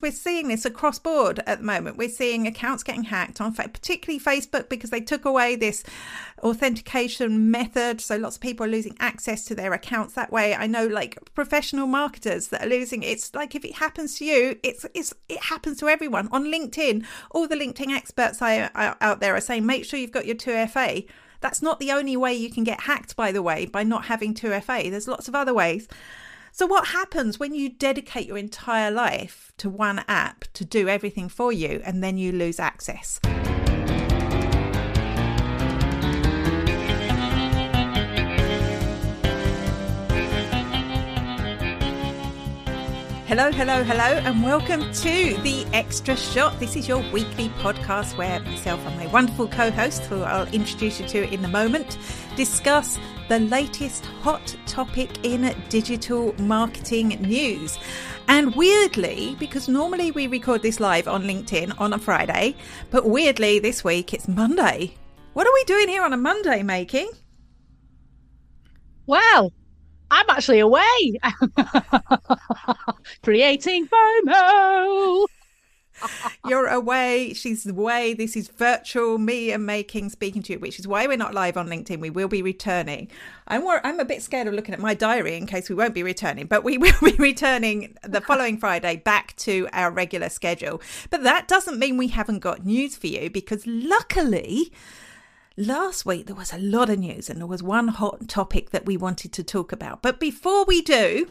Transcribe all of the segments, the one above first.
We're seeing this across board at the moment. We're seeing accounts getting hacked on, particularly Facebook, because they took away this authentication method. So lots of people are losing access to their accounts that way. I know, like professional marketers that are losing. It's like if it happens to you, it's it's it happens to everyone. On LinkedIn, all the LinkedIn experts out there are saying, make sure you've got your 2FA. That's not the only way you can get hacked, by the way, by not having 2FA. There's lots of other ways. So, what happens when you dedicate your entire life to one app to do everything for you and then you lose access? Hello, hello, hello, and welcome to the Extra Shot. This is your weekly podcast where myself and my wonderful co host, who I'll introduce you to in a moment, discuss the latest hot topic in digital marketing news. And weirdly, because normally we record this live on LinkedIn on a Friday, but weirdly this week it's Monday. What are we doing here on a Monday May King? Well, I'm actually away. Creating FOMO. You're away. She's away. This is virtual. Me and May King speaking to you, which is why we're not live on LinkedIn. We will be returning. I'm I'm a bit scared of looking at my diary in case we won't be returning, but we will be returning the following Friday back to our regular schedule. But that doesn't mean we haven't got news for you because luckily Last week, there was a lot of news and there was one hot topic that we wanted to talk about. But before we do,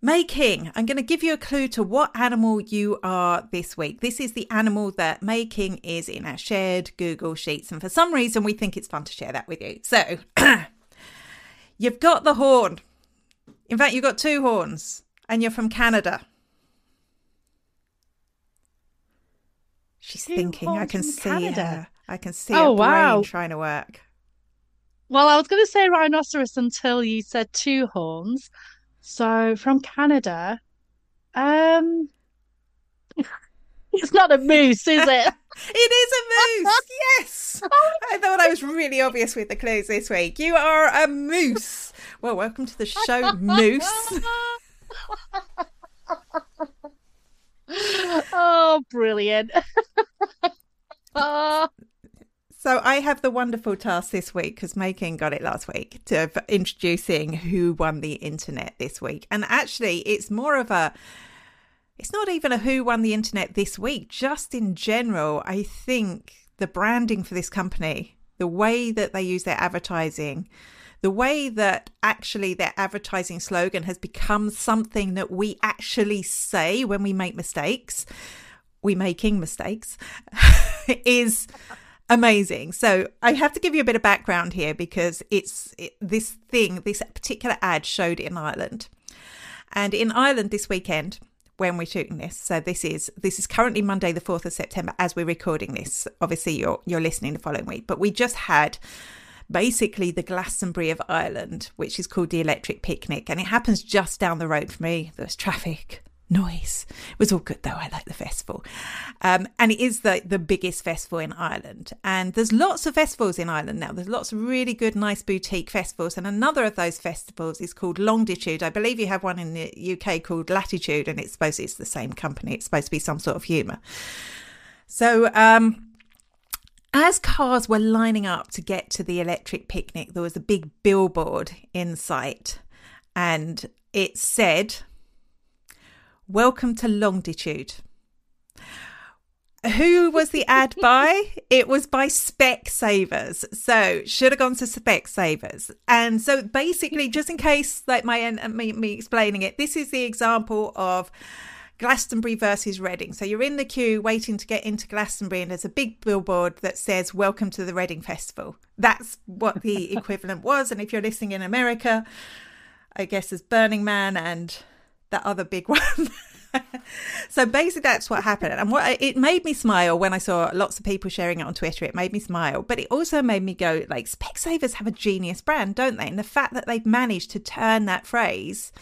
May King, I'm going to give you a clue to what animal you are this week. This is the animal that May King is in our shared Google Sheets. And for some reason, we think it's fun to share that with you. So, you've got the horn. In fact, you've got two horns and you're from Canada. She's two thinking, I can see Canada. her. I can see oh, her brain trying to work. Well, I was going to say rhinoceros until you said two horns. So from Canada, um, it's not a moose, is it? it is a moose. yes. I thought I was really obvious with the clues this week. You are a moose. Well, welcome to the show, Moose. oh, brilliant. So I have the wonderful task this week because May King got it last week to introducing who won the internet this week. And actually, it's more of a it's not even a who won the internet this week, just in general, I think the branding for this company, the way that they use their advertising, the way that actually their advertising slogan has become something that we actually say when we make mistakes, we making mistakes, is amazing. So I have to give you a bit of background here because it's it, this thing, this particular ad showed in Ireland, and in Ireland this weekend when we're shooting this. So this is this is currently Monday the fourth of September as we're recording this. Obviously you're you're listening the following week, but we just had basically the Glastonbury of Ireland, which is called the Electric Picnic, and it happens just down the road from me. There's traffic noise. It was all good though. I like the festival. Um, and it is the, the biggest festival in Ireland. And there's lots of festivals in Ireland now. There's lots of really good, nice boutique festivals. And another of those festivals is called Longitude. I believe you have one in the UK called Latitude, and it's supposed it's the same company. It's supposed to be some sort of humour. So, um, as cars were lining up to get to the electric picnic, there was a big billboard in sight, and it said, Welcome to Longitude. Who was the ad by? It was by Specsavers. So should have gone to Specsavers. And so basically, just in case, like my uh, me, me explaining it, this is the example of Glastonbury versus Reading. So you're in the queue waiting to get into Glastonbury, and there's a big billboard that says, Welcome to the Reading Festival. That's what the equivalent was. And if you're listening in America, I guess there's Burning Man and that other big one. so basically, that's what happened. And what it made me smile when I saw lots of people sharing it on Twitter. It made me smile, but it also made me go, like, Specsavers have a genius brand, don't they? And the fact that they've managed to turn that phrase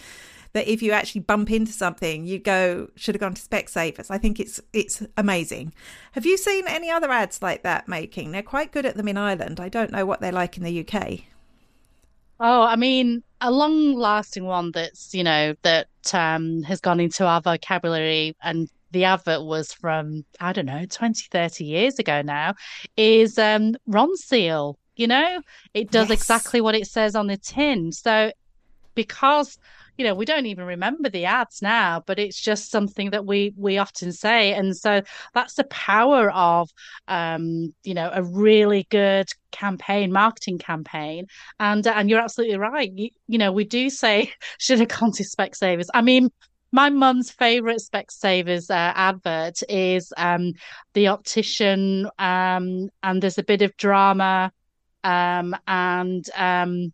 that if you actually bump into something, you go should have gone to Specsavers. I think it's it's amazing. Have you seen any other ads like that May King? They're quite good at them in Ireland. I don't know what they're like in the UK. Oh, I mean, a long-lasting one that's you know that um, has gone into our vocabulary and the advert was from I don't know 20 30 years ago now is um Ronseal you know it does yes. exactly what it says on the tin so because you know we don't even remember the ads now but it's just something that we we often say. And so that's the power of um you know a really good campaign marketing campaign. And and you're absolutely right. You, you know we do say should have gone to Specsavers i mean my mum's favorite Specsavers uh, advert is um, the optician, um, and there's a bit of drama, um, and um,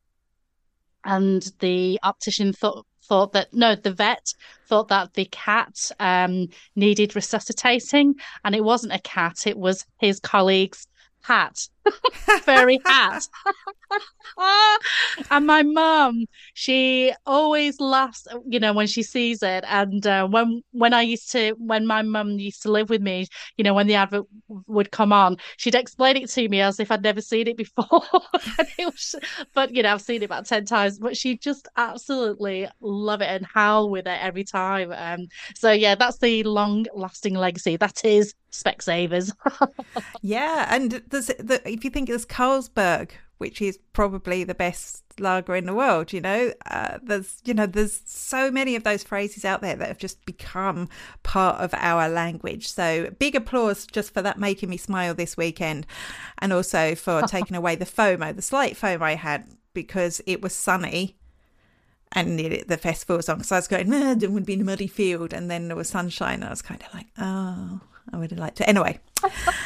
and the optician thought thought that no, the vet thought that the cat um, needed resuscitating, and it wasn't a cat; it was his colleague's hat, furry hat. and my mum, she always laughs, you know, when she sees it. And uh, when when I used to, when my mum used to live with me, you know, when the advert would come on, she'd explain it to me as if I'd never seen it before. it was, but you know, I've seen it about ten times. But she just absolutely love it and howl with it every time. Um, so yeah, that's the long-lasting legacy. That is Specsavers. yeah, and there's the, if you think there's Carlsberg, which is probably the best lager in the world, you know, uh, there's you know there's so many of those phrases out there that have just become part of our language. So big applause just for that making me smile this weekend, and also for taking away the FOMO, the slight FOMO I had because it was sunny and the, the festival was on. So I was going, don't want to be in a muddy field. And then there was sunshine. And I was kind of like, oh, I would have liked to. Anyway.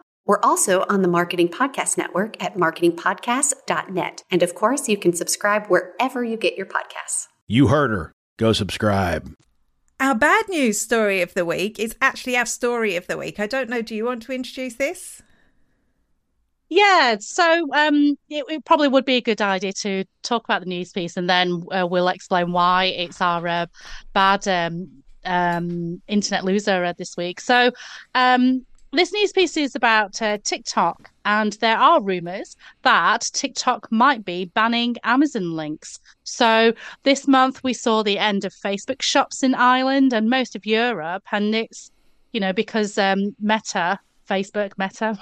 We're also on the Marketing Podcast Network at marketingpodcast.net. And of course, you can subscribe wherever you get your podcasts. You heard her. Go subscribe. Our bad news story of the week is actually our story of the week. I don't know. Do you want to introduce this? Yeah, so um, it, it, probably would be a good idea to talk about the news piece, and then uh, we'll explain why it's our uh, bad um, um, internet loser uh, this week. So, um, this news piece is about uh, TikTok, and there are rumors that TikTok might be banning Amazon links. So, this month we saw the end of Facebook shops in Ireland and most of Europe, and it's you know because um, Meta Facebook Meta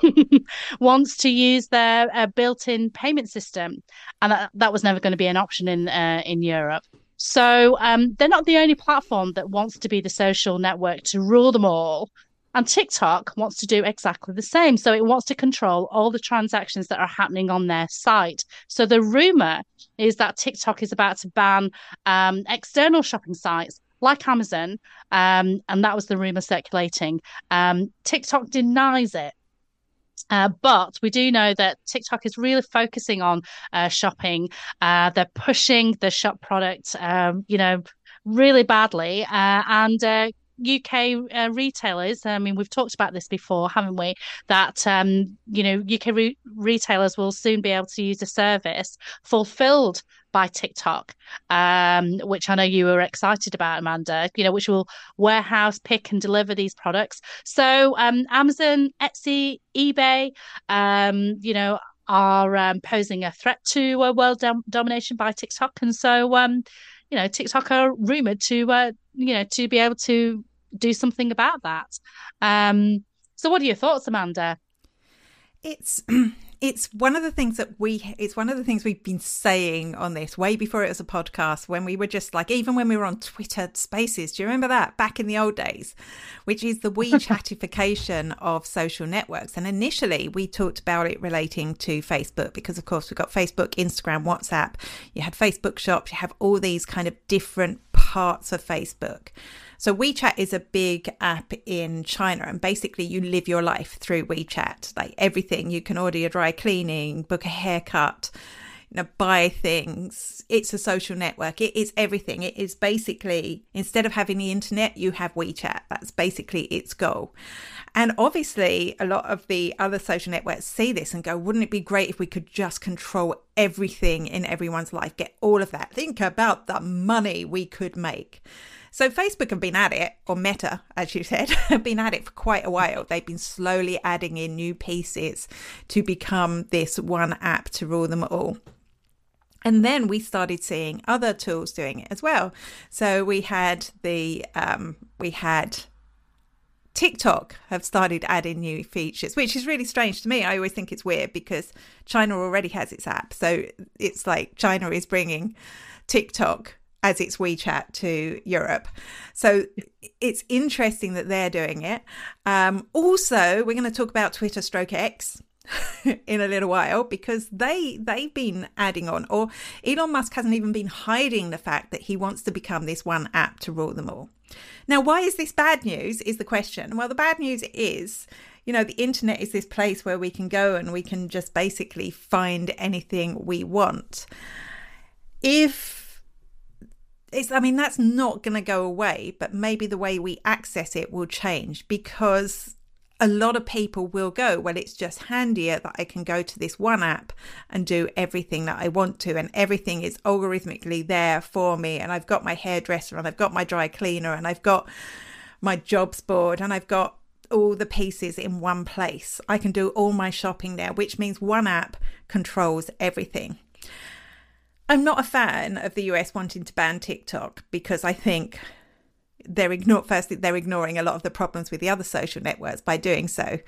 wants to use their uh, built-in payment system, and that, that was never going to be an option in uh, in Europe. So um, they're not the only platform that wants to be the social network to rule them all. And TikTok wants to do exactly the same. So it wants to control all the transactions that are happening on their site. So the rumor is that TikTok is about to ban um, external shopping sites like Amazon, um, and that was the rumor circulating. Um, TikTok denies it. Uh, but we do know that TikTok is really focusing on uh, shopping. Uh, they're pushing the shop product, um, you know, really badly. Uh, and UK uh, retailers, I mean, we've talked about this before, haven't we? That, um, you know, UK re- retailers will soon be able to use a service fulfilled by TikTok, um, which I know you were excited about, Amanda, you know, which will warehouse, pick, and deliver these products. So um, Amazon, Etsy, eBay, um, you know, are um, posing a threat to uh, world dom- domination by TikTok. And so, um, you know, TikTok are rumored to, uh, you know, to be able to do something about that. Um, so, what are your thoughts, Amanda? It's it's one of the things that we it's one of the things we've been saying on this way before it was a podcast when we were just like even when we were on twitter spaces do you remember that? Back in the old days which is the WeChatification of social networks. And initially we talked about it relating to facebook because of course we've got facebook instagram whatsapp. You had facebook shops. You have all these kind of different parts of facebook so WeChat is a big app in China, and basically you live your life through WeChat. Like everything, you can order your dry cleaning, book a haircut, you know, buy things. It's a social network. It is everything. It is basically instead of having the internet, you have WeChat. That's basically its goal. And obviously, a lot of the other social networks see this and go, wouldn't it be great if we could just control everything in everyone's life, get all of that? Think about the money we could make. So Facebook have been at it, or Meta, as you said, have been at it for quite a while. They've been slowly adding in new pieces to become this one app to rule them all. And then we started seeing other tools doing it as well. So we had the um, we had TikTok have started adding new features, which is really strange to me. I always think it's weird because China already has its app. So it's like China is bringing TikTok as its WeChat to Europe. So it's interesting that they're doing it. Um, also, we're going to talk about Twitter stroke X in a little while because they they've been adding on or Elon Musk hasn't even been hiding the fact that he wants to become this one app to rule them all. Now, why is this bad news is the question. Well, the bad news is you know, the internet is this place where we can go and we can just basically find anything we want. If it's i mean that's not going to go away but maybe the way we access it will change because a lot of people will go well it's just handier that i can go to this one app and do everything that i want to and everything is algorithmically there for me and i've got my hairdresser and i've got my dry cleaner and i've got my jobs board and i've got all the pieces in one place. I can do all my shopping there which means one app controls everything I'm not a fan of the US wanting to ban TikTok because I think they're ignore firstly they're ignoring a lot of the problems with the other social networks by doing so.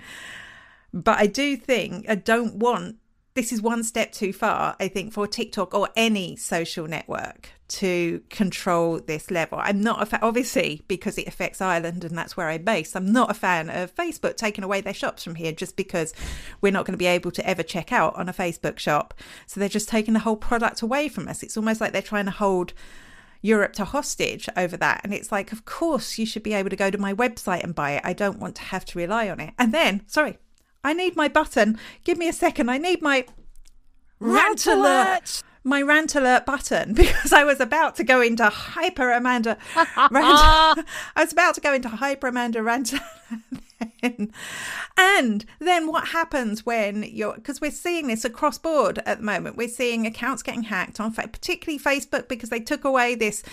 But I do think I don't want this is one step too far, I think, for TikTok or any social network to control this level. I'm not a fan, obviously, because it affects Ireland and that's where I'm based. I'm not a fan of Facebook taking away their shops from here just because we're not going to be able to ever check out on a Facebook shop. So they're just taking the whole product away from us. It's almost like they're trying to hold Europe to hostage over that. And it's like, of course, you should be able to go to my website and buy it. I don't want to have to rely on it. And then, sorry, I need my button. Give me a second. I need my rant alert my rant alert button because I was about to go into hyper Amanda rant. I was about to go into hyper Amanda rant. and then what happens when you're because we're seeing this across board at the moment. We're seeing accounts getting hacked on particularly facebook because they took away this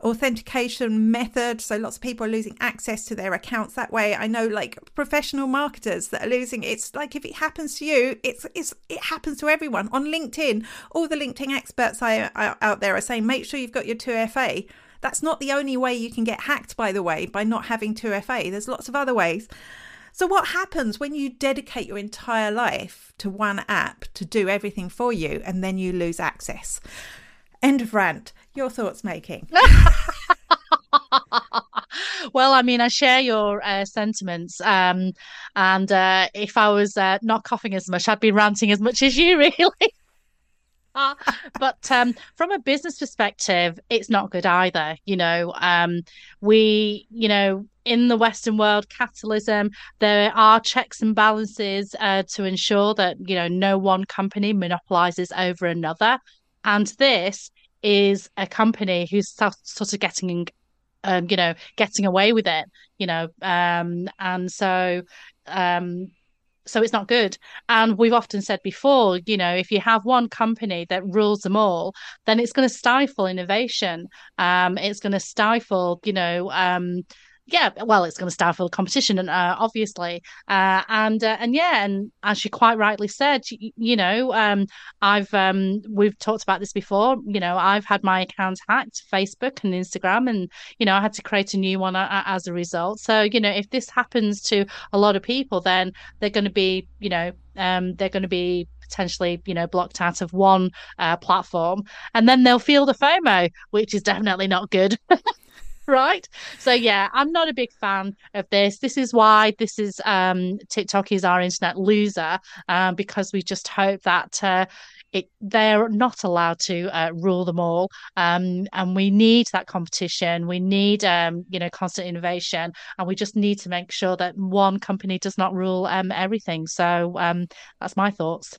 authentication method. So lots of people are losing access to their accounts that way. I know like professional marketers that are losing it's like if it happens to you it's, it's it happens to everyone. On linkedin all the linkedin experts I, I, out there are saying make sure you've got your 2fa that's not the only way you can get hacked, by the way, by not having 2FA. There's lots of other ways. So, what happens when you dedicate your entire life to one app to do everything for you and then you lose access? End of rant. Your thoughts May King. well, I mean, I share your uh, sentiments. Um, and uh, if I was uh, not coughing as much, I'd be ranting as much as you, really. But um, from a business perspective, it's not good either. You know, um, we, you know, in the Western world, capitalism, there are checks and balances uh, to ensure that, you know, no one company monopolizes over another. And this is a company who's sort of getting, um, you know, getting away with it, you know. Um, and so, um, so it's not good. And we've often said before, you know, if you have one company that rules them all, then it's going to stifle innovation. Um, it's going to stifle, you know, um, yeah, well, it's going to start for the competition, and uh, obviously, uh, and uh, and yeah, and as you quite rightly said, you, you know, um, I've um, we've talked about this before. You know, I've had my account hacked, Facebook and Instagram, and you know, I had to create a new one uh, as a result. So, you know, if this happens to a lot of people, then they're going to be, you know, um, they're going to be potentially, you know, blocked out of one uh, platform, and then they'll feel the FOMO, which is definitely not good. right? So yeah, I'm not a big fan of this. This is why this is um, TikTok is our internet loser um, because we just hope that. Uh, it, they're not allowed to uh, rule them all, um, and we need that competition. We need, um, you know, constant innovation, and we just need to make sure that one company does not rule um, everything. So um, that's my thoughts.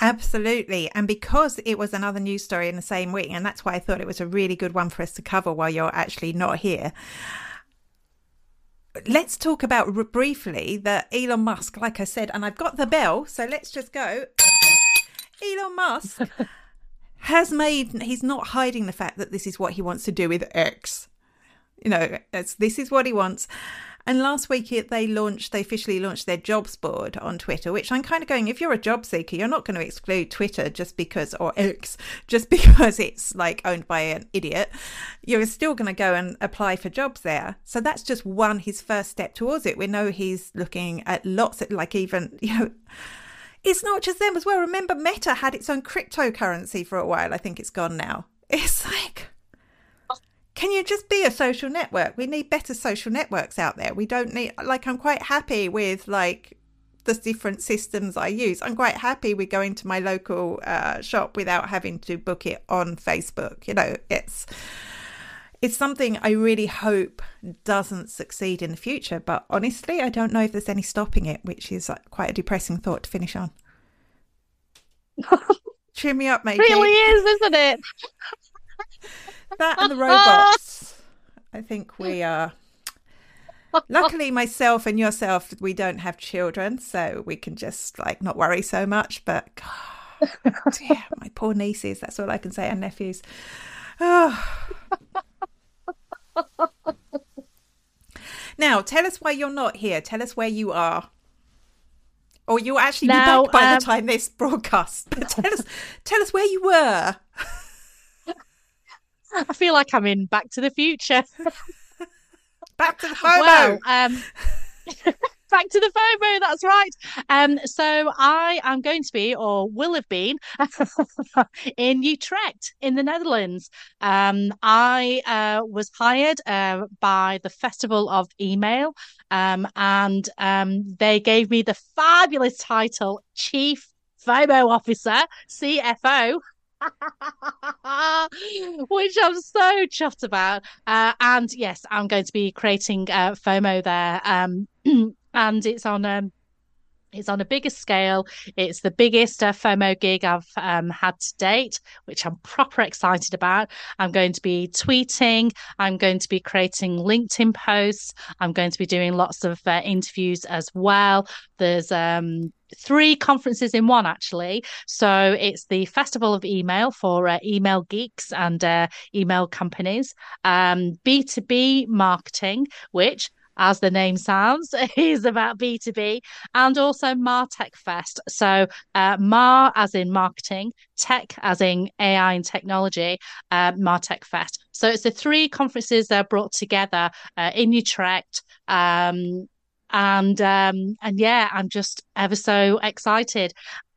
Absolutely. And because it was another news story in the same week, and that's why I thought it was a really good one for us to cover while you're actually not here. Let's talk about briefly that Elon Musk, like I said, and I've got the bell, so let's just go. Elon Musk has made, he's not hiding the fact that this is what he wants to do with X. You know, this is what he wants. And last week they launched, they officially launched their jobs board on Twitter, which I'm kind of going, if you're a job seeker, you're not going to exclude Twitter just because, or X, just because it's like owned by an idiot. You're still going to go and apply for jobs there. So that's just one, his first step towards it. We know he's looking at lots of, like even, you know, it's not just them as well. Remember, Meta had its own cryptocurrency for a while. I think it's gone now. It's like, can you just be a social network? We need better social networks out there. We don't need, like, I'm quite happy with, like, the different systems I use. I'm quite happy with going to my local uh, shop without having to book it on Facebook. You know, it's it's something I really hope doesn't succeed in the future. But honestly, I don't know if there's any stopping it, which is quite a depressing thought to finish on. Cheer me up, mate. Really is, isn't it? that and the robots. I think we are. Luckily, myself and yourself, we don't have children, so we can just like not worry so much. But God, dear, my poor nieces. That's all I can say. And nephews. Oh. now, tell us why you're not here. Tell us where you are. Or you'll actually now, be back by um, the time this broadcast. But tell us, tell us where you were. I feel like I'm in Back to the Future. back to the FOMO. Well, um, back to the FOMO. That's right. Um, so I am going to be, or will have been, in Utrecht in the Netherlands. Um, I uh, was hired uh, by the Festival of Email, um, and um, they gave me the fabulous title Chief FOMO Officer, CFO. which I'm so chuffed about. Uh, and yes, I'm going to be creating uh, FOMO there. Um, and it's on um, It's on a bigger scale. It's the biggest uh, FOMO gig I've um, had to date, which I'm proper excited about. I'm going to be tweeting. I'm going to be creating LinkedIn posts. I'm going to be doing lots of uh, interviews as well. There's um, three conferences in one actually. So it's the Festival of Email for uh, email geeks and uh, email companies, um, B2B marketing, which as the name sounds, is about B2B, and also Martech Fest. So, uh, Mar as in marketing, tech as in AI and technology, uh, Martech Fest. So, it's the three conferences that are brought together uh, in Utrecht. Um, and um, and yeah, I'm just ever so excited.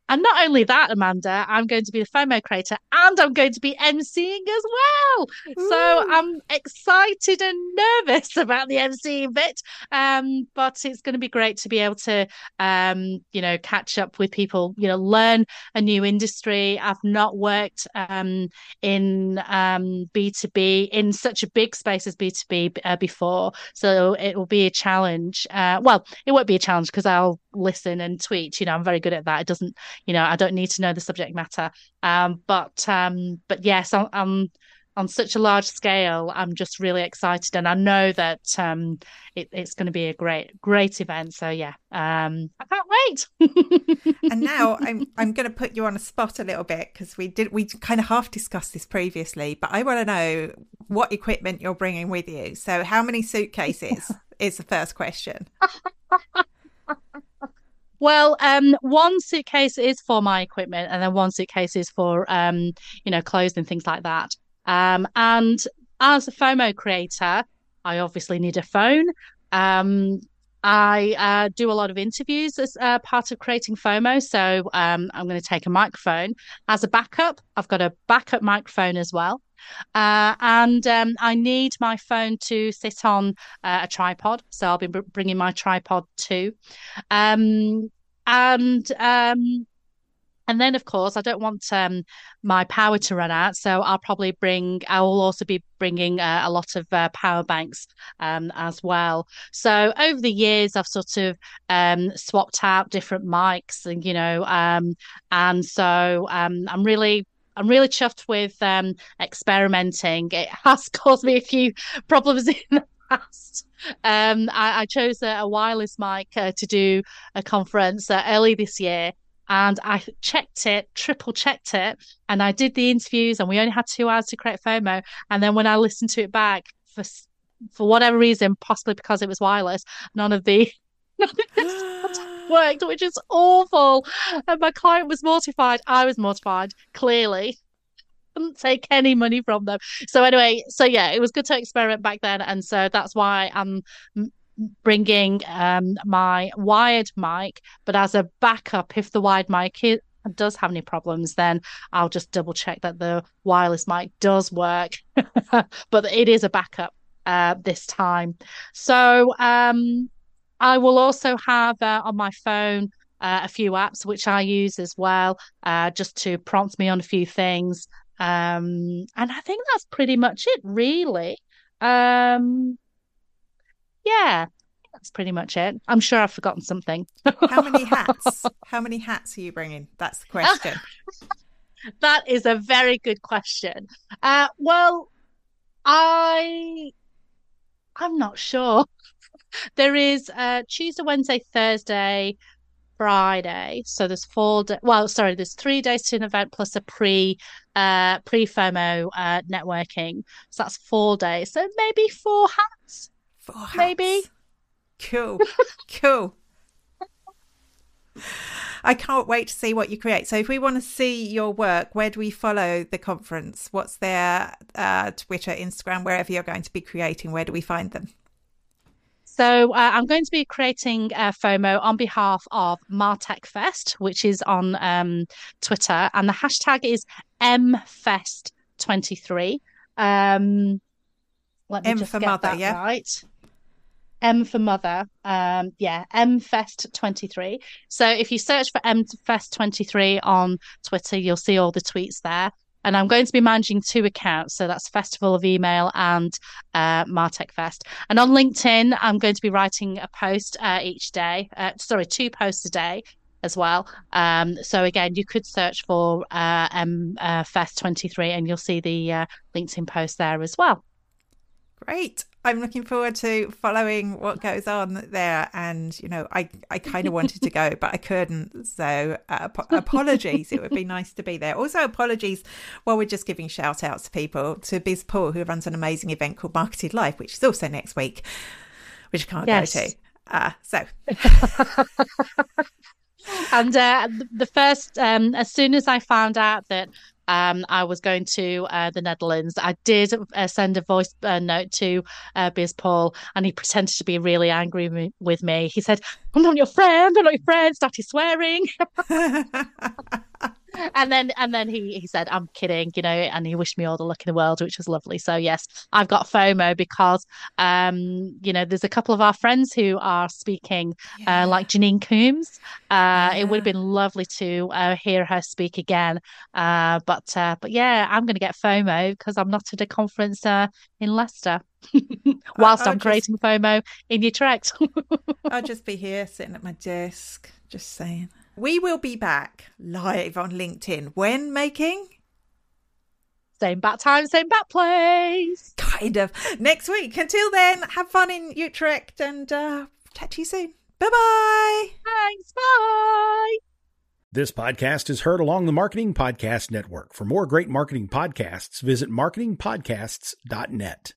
And not only that, Amanda, I'm going to be the FOMO creator and I'm going to be emceeing as well. Ooh. So I'm excited and nervous about the emceeing bit. Um, but it's going to be great to be able to, um, you know, catch up with people, you know, learn a new industry. I've not worked um, in um, B2B in such a big space as B2B uh, before. So it will be a challenge. Uh, well, it won't be a challenge because I'll listen and tweet. You know, I'm very good at that. It doesn't, you know i don't need to know the subject matter. Um, but um, but yes I'm on such a large scale i'm just really excited. And i know that um, it, it's going to be a great great event. So yeah um, i can't wait. And now i'm i'm going to put you on a spot a little bit because we did we kind of half discussed this previously but i want to know what equipment you're bringing with you. So how many suitcases is the first question Well, um, one suitcase is for my equipment, and then one suitcase is for um, you know, clothes and things like that. Um, and as a FOMO creator, I obviously need a phone. Um, I uh, do a lot of interviews as uh, part of creating FOMO. So um, I'm going to take a microphone. As a backup, I've got a backup microphone as well. Uh, and um, I need my phone to sit on uh, a tripod. So I'll be br- bringing my tripod too. Um, and um, and then, of course, I don't want um, my power to run out. So I'll probably bring, I will also be bringing uh, a lot of uh, power banks um, as well. So over the years, I've sort of um, swapped out different mics and, you know, um, and so um, I'm really I'm really chuffed with um, experimenting. It has caused me a few problems in the past. Um, I, I, chose a, a, wireless mic uh, to do a conference uh, early this year, and I checked it, triple checked it, and I did the interviews, and we only had two hours to create FOMO. And then when I listened to it back for for whatever reason, possibly because it was wireless, none of the worked, which is awful. And my client was mortified. I was mortified, clearly. Couldn't take any money from them. So, anyway, so yeah, it was good to experiment back then. And so that's why I'm bringing um, my wired mic, but as a backup, if the wired mic does have any problems, then I'll just double check that the wireless mic does work. but it is a backup uh, this time. So um, I will also have uh, on my phone uh, a few apps which I use as well, uh, just to prompt me on a few things. Um, and I think that's pretty much it, really. Um, yeah, that's pretty much it. I'm sure I've forgotten something. How many hats? How many hats are you bringing? That's the question. that is a very good question. Uh, well, I I'm not sure there is uh, Tuesday, Wednesday, Thursday, Friday. So there's four. De- well, sorry, there's three days to an event plus a pre uh, pre FOMO uh, networking. So that's four days. So maybe four hats. Four hats. Maybe. Cool. cool. I can't wait to see what you create. So, if we want to see your work, where do we follow the conference? What's their uh, Twitter, Instagram, wherever you're going to be creating? Where do we find them? So uh, I'm going to be creating a FOMO on behalf of Martech Fest, which is on um, Twitter, and the hashtag is MFest23. Um, let me M just get mother, that yeah? right. M for mother. Um, yeah, MFest23. So if you search for MFest23 on Twitter, you'll see all the tweets there. And I'm going to be managing two accounts. So that's Festival of Email and uh, Martech Fest. And on LinkedIn, I'm going to be writing a post uh, each day. Uh, sorry, two posts a day as well. Um, so again, you could search for uh, M uh, Fest 23 and you'll see the uh, LinkedIn post there as well. Great. I'm looking forward to following what goes on there. And, you know, I, I kind of wanted to go, but I couldn't. So uh, ap- apologies. it would be nice to be there. Also, apologies while we're just giving shout outs to people to Biz Paul, who runs an amazing event called Marketed Life, which is also next week, which I can't yes. go to. Uh, so. and uh, the first, um, as soon as I found out that um, I was going to uh, the Netherlands. I did uh, send a voice uh, note to uh, Biz Paul, and he pretended to be really angry with me. He said, "I'm not your friend. I'm not your friend." Started swearing. and then and then he he said i'm kidding you know and he wished me all the luck in the world which was lovely. So yes i've got fomo because um you know there's a couple of our friends who are speaking uh, yeah. uh, like janine coombs. Uh yeah. it would have been lovely to uh, hear her speak again. Uh but uh but yeah i'm gonna get fomo because i'm not at a conference uh in leicester. Whilst i'm just... creating fomo in utrecht i'll just be here sitting at my desk just saying we will be back live on LinkedIn when making same bat time, same bat place. Kind of. Next week. Until then, have fun in Utrecht and uh, chat to you soon. Bye bye. Thanks. Bye. This podcast is heard along the Marketing Podcast Network. For more great marketing podcasts, visit marketingpodcasts.net.